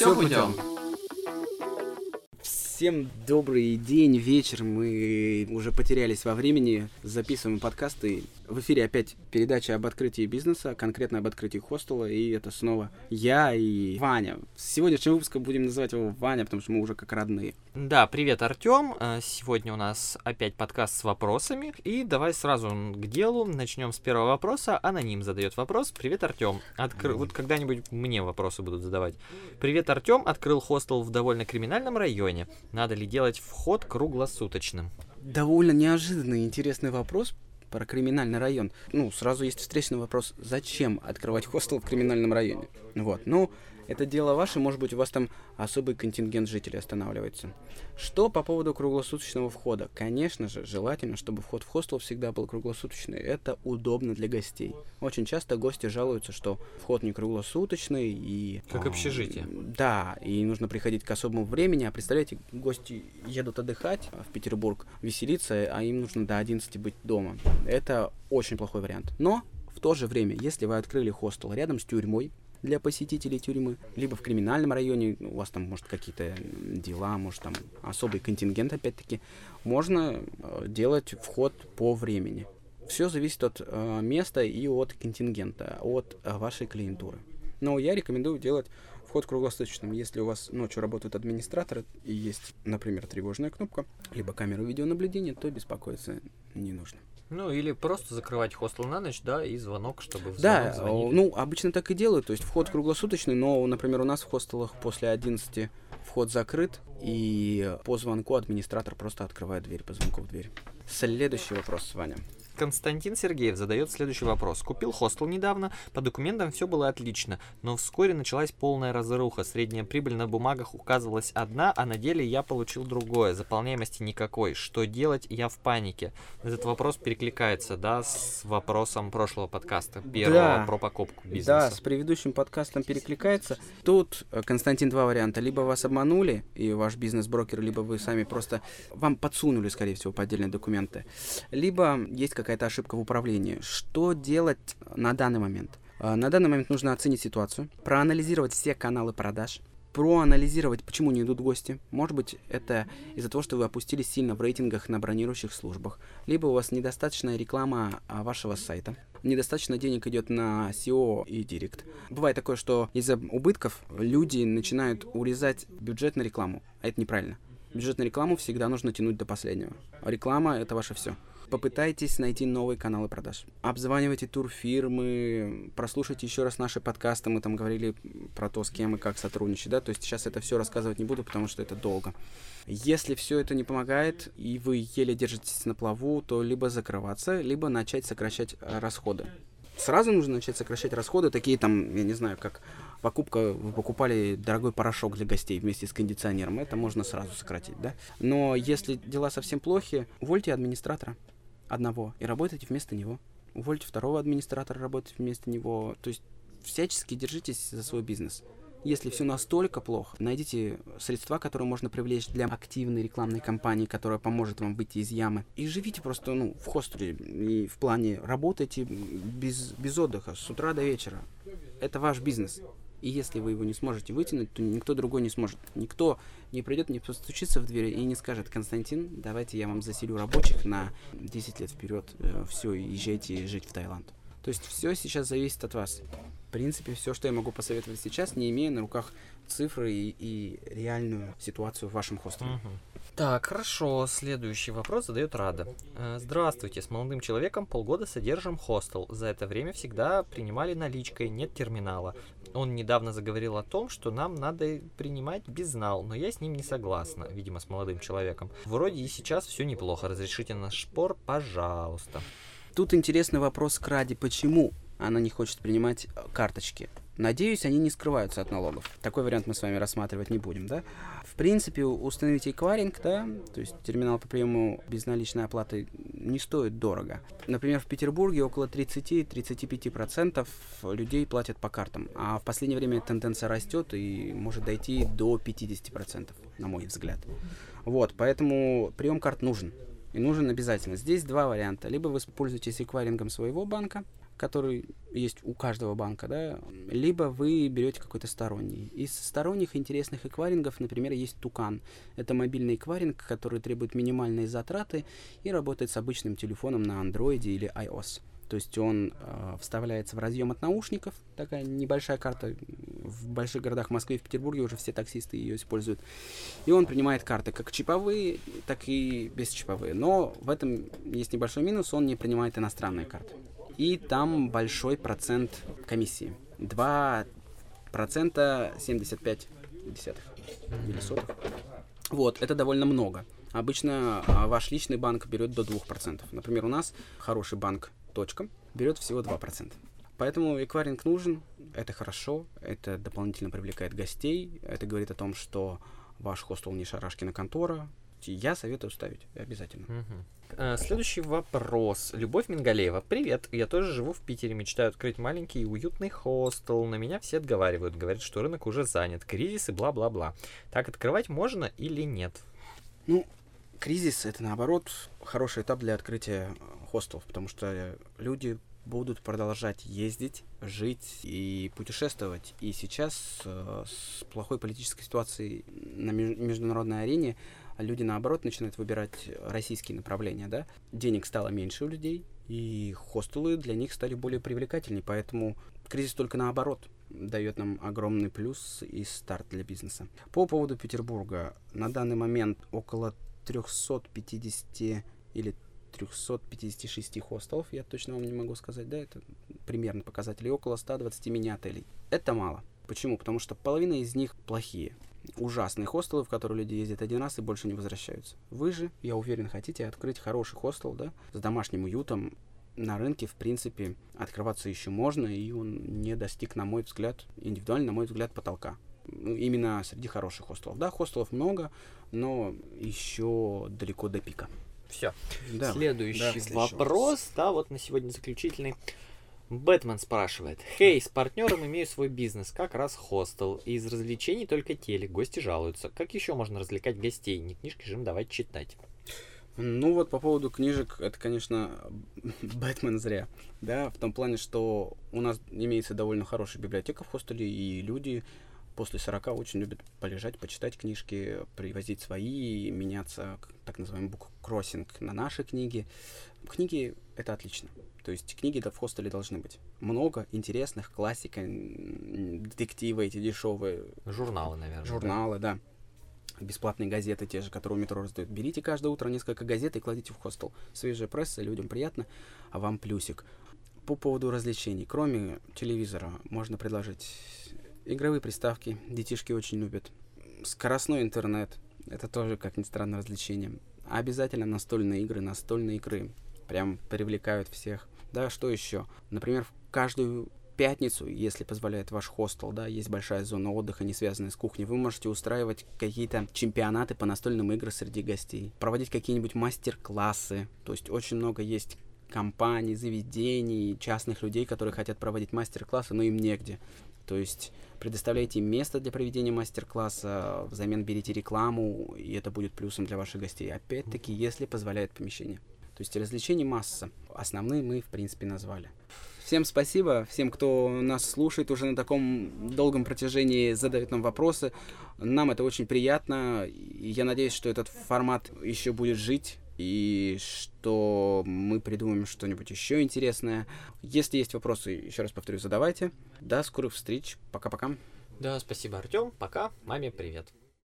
все путем. Всем добрый день, вечер. Мы уже потерялись во времени, записываем подкасты. В эфире опять передача об открытии бизнеса, конкретно об открытии хостела. И это снова я и Ваня. С сегодняшнего выпуска будем называть его Ваня, потому что мы уже как родные. Да, привет, Артем. Э, Сегодня у нас опять подкаст с вопросами. И давай сразу к делу. Начнем с первого вопроса. Аноним задает вопрос. Привет, Артем. Откры... Вот когда-нибудь мне вопросы будут задавать. Привет, Артем. Открыл хостел в довольно криминальном районе. Надо ли делать вход круглосуточным? Довольно неожиданный и интересный вопрос про криминальный район. Ну, сразу есть встречный вопрос, зачем открывать хостел в криминальном районе? Вот, ну, это дело ваше, может быть, у вас там особый контингент жителей останавливается. Что по поводу круглосуточного входа? Конечно же, желательно, чтобы вход в хостел всегда был круглосуточный. Это удобно для гостей. Очень часто гости жалуются, что вход не круглосуточный и... Как а, общежитие. Да, и нужно приходить к особому времени. А представляете, гости едут отдыхать в Петербург, веселиться, а им нужно до 11 быть дома. Это очень плохой вариант. Но в то же время, если вы открыли хостел рядом с тюрьмой, для посетителей тюрьмы, либо в криминальном районе, у вас там, может, какие-то дела, может, там особый контингент, опять-таки, можно э, делать вход по времени. Все зависит от э, места и от контингента, от э, вашей клиентуры. Но я рекомендую делать вход круглосуточным. Если у вас ночью работают администраторы и есть, например, тревожная кнопка, либо камера видеонаблюдения, то беспокоиться не нужно. Ну, или просто закрывать хостел на ночь, да, и звонок, чтобы в Да, звонили. ну, обычно так и делают. То есть вход круглосуточный, но, например, у нас в хостелах после 11 вход закрыт, и по звонку администратор просто открывает дверь по звонку в дверь. Следующий вопрос, Ваня. Константин Сергеев задает следующий вопрос. Купил хостел недавно, по документам все было отлично, но вскоре началась полная разруха. Средняя прибыль на бумагах указывалась одна, а на деле я получил другое. Заполняемости никакой. Что делать? Я в панике. Этот вопрос перекликается, да, с вопросом прошлого подкаста, первого Да. про покупку Да, бизнеса. с предыдущим подкастом перекликается. Тут, э, Константин, два варианта. Либо вас обманули, и ваш бизнес-брокер, либо вы сами просто... Вам подсунули, скорее всего, поддельные документы. Либо есть какая-то ошибка в управлении. Что делать на данный момент? Э, На данный момент нужно оценить ситуацию, проанализировать все каналы продаж, проанализировать, почему не идут гости. Может быть, это из-за того, что вы опустились сильно в рейтингах на бронирующих службах, либо у вас недостаточная реклама а, вашего сайта, недостаточно денег идет на SEO и Директ. Бывает такое, что из-за убытков люди начинают урезать бюджет на рекламу, а это неправильно. Бюджет на рекламу всегда нужно тянуть до последнего. Реклама — это ваше все. Попытайтесь найти новые каналы продаж. Обзванивайте турфирмы, прослушайте еще раз наши подкасты. Мы там говорили про то, с кем и как сотрудничать. Да? То есть сейчас это все рассказывать не буду, потому что это долго. Если все это не помогает, и вы еле держитесь на плаву, то либо закрываться, либо начать сокращать э, расходы. Сразу нужно начать сокращать расходы, такие там, я не знаю, как покупка, вы покупали дорогой порошок для гостей вместе с кондиционером, это можно сразу сократить, да? Но если дела совсем плохи, увольте администратора одного и работайте вместо него. Увольте второго администратора, работать вместо него. То есть всячески держитесь за свой бизнес. Если все настолько плохо, найдите средства, которые можно привлечь для активной рекламной кампании, которая поможет вам выйти из ямы. И живите просто ну, в хостеле. И в плане работайте без, без отдыха, с утра до вечера. Это ваш бизнес. И если вы его не сможете вытянуть, то никто другой не сможет. Никто не придет, не постучится в дверь и не скажет, Константин, давайте я вам заселю рабочих на 10 лет вперед. Все, езжайте жить в Таиланд. То есть все сейчас зависит от вас. В принципе, все, что я могу посоветовать сейчас, не имея на руках цифры и, и реальную ситуацию в вашем хостеле. Мгм. Так, хорошо. Следующий вопрос задает Рада. Э, Здравствуйте, с молодым человеком полгода содержим хостел. За это время всегда принимали наличкой, нет терминала. Он недавно заговорил о том, что нам надо принимать безнал, но я с ним не согласна, видимо, с молодым человеком. Вроде и сейчас все неплохо. Разрешите наш спор, пожалуйста. Тут интересный вопрос к Раде, почему она не хочет принимать э, карточки. Надеюсь, они не скрываются от налогов. Такой вариант мы с вами рассматривать не будем, да? В принципе, установить эквайринг, да, то есть терминал по приему безналичной оплаты не стоит дорого. Например, в Петербурге около 30-35% людей платят по картам, а в последнее время тенденция растет и может дойти до 50%, на мой взгляд. Вот, поэтому прием карт нужен. И нужен обязательно. Здесь два варианта. Либо вы пользуетесь эквайрингом своего банка, который есть у каждого банка, да, либо вы берете какой-то сторонний. Из сторонних интересных эквайрингов, например, есть Тукан. Это мобильный эквайринг, который требует минимальные затраты и работает с обычным телефоном на Android или iOS. То есть он э, вставляется в разъем от наушников, такая небольшая карта. В больших городах Москве и в Петербурге уже все таксисты ее используют. И он принимает карты как чиповые, так и бесчиповые. Но в этом есть небольшой минус, он не принимает иностранные карты. И там большой процент комиссии. 2 процента 75 десятых или сотых. Вот, это довольно много. Обычно а, ваш личный банк берет до 2%. Например, у нас хороший банк точка берет всего 2%. Поэтому эквайринг нужен, это хорошо, это дополнительно привлекает гостей, это говорит о том, что ваш хостел не шарашкина контора. Я советую ставить обязательно. Угу. Следующий вопрос. Любовь Мингалеева. Привет, я тоже живу в Питере, мечтаю открыть маленький и уютный хостел. На меня все отговаривают, говорят, что рынок уже занят, кризис и бла-бла-бла. Так открывать можно или нет? Ну, кризис это наоборот хороший этап для открытия хостелов, потому что люди будут продолжать ездить, жить и путешествовать. И сейчас э, с плохой политической ситуацией на международной арене люди, наоборот, начинают выбирать российские направления, да. Денег стало меньше у людей, и хостелы для них стали более привлекательнее, поэтому кризис только наоборот дает нам огромный плюс и старт для бизнеса. По поводу Петербурга, на данный момент около 350 или 356 хостелов, я точно вам не могу сказать, да, это примерно показатели, около 120 мини-отелей. Это мало. Почему? Потому что половина из них плохие. Ужасные хостелы, в которые люди ездят один раз и больше не возвращаются. Вы же, я уверен, хотите открыть хороший хостел, да, с домашним уютом, на рынке, в принципе, открываться еще можно, и он не достиг, на мой взгляд, индивидуально, на мой взгляд, потолка. Ну, именно среди хороших хостелов. Да, хостелов много, но еще далеко до пика. Все. Да. Следующий да, вопрос, да, вот на сегодня заключительный. Бэтмен спрашивает. Хей, с партнером имею свой бизнес, как раз хостел. Из развлечений только телек, гости жалуются. Как еще можно развлекать гостей? Не книжки же им давать читать. Ну вот по поводу книжек, это, конечно, Бэтмен зря. Да, в том плане, что у нас имеется довольно хорошая библиотека в хостеле, и люди после 40 очень любят полежать, почитать книжки, привозить свои, меняться, так называемый буккроссинг на наши книги. Книги — это отлично. То есть книги в хостеле должны быть. Много интересных, классика, детективы эти дешевые. Журналы, наверное. Журналы, да. да. Бесплатные газеты, те же, которые у метро раздают. Берите каждое утро несколько газет и кладите в хостел. Свежая пресса, людям приятно, а вам плюсик. По поводу развлечений. Кроме телевизора можно предложить Игровые приставки детишки очень любят. Скоростной интернет. Это тоже, как ни странно, развлечение. А обязательно настольные игры. Настольные игры прям привлекают всех. Да, что еще? Например, в каждую пятницу, если позволяет ваш хостел, да, есть большая зона отдыха, не связанная с кухней, вы можете устраивать какие-то чемпионаты по настольным играм среди гостей, проводить какие-нибудь мастер-классы. То есть очень много есть компаний, заведений, частных людей, которые хотят проводить мастер-классы, но им негде. То есть предоставляйте место для проведения мастер-класса, взамен берите рекламу, и это будет плюсом для ваших гостей. Опять-таки, если позволяет помещение. То есть развлечений масса. Основные мы, в принципе, назвали. Всем спасибо, всем, кто нас слушает уже на таком долгом протяжении, задает нам вопросы. Нам это очень приятно. И я надеюсь, что этот формат еще будет жить и что мы придумаем что-нибудь еще интересное. Если есть вопросы, еще раз повторю, задавайте. До скорых встреч. Пока-пока. Да, спасибо, Артем. Пока. Маме привет.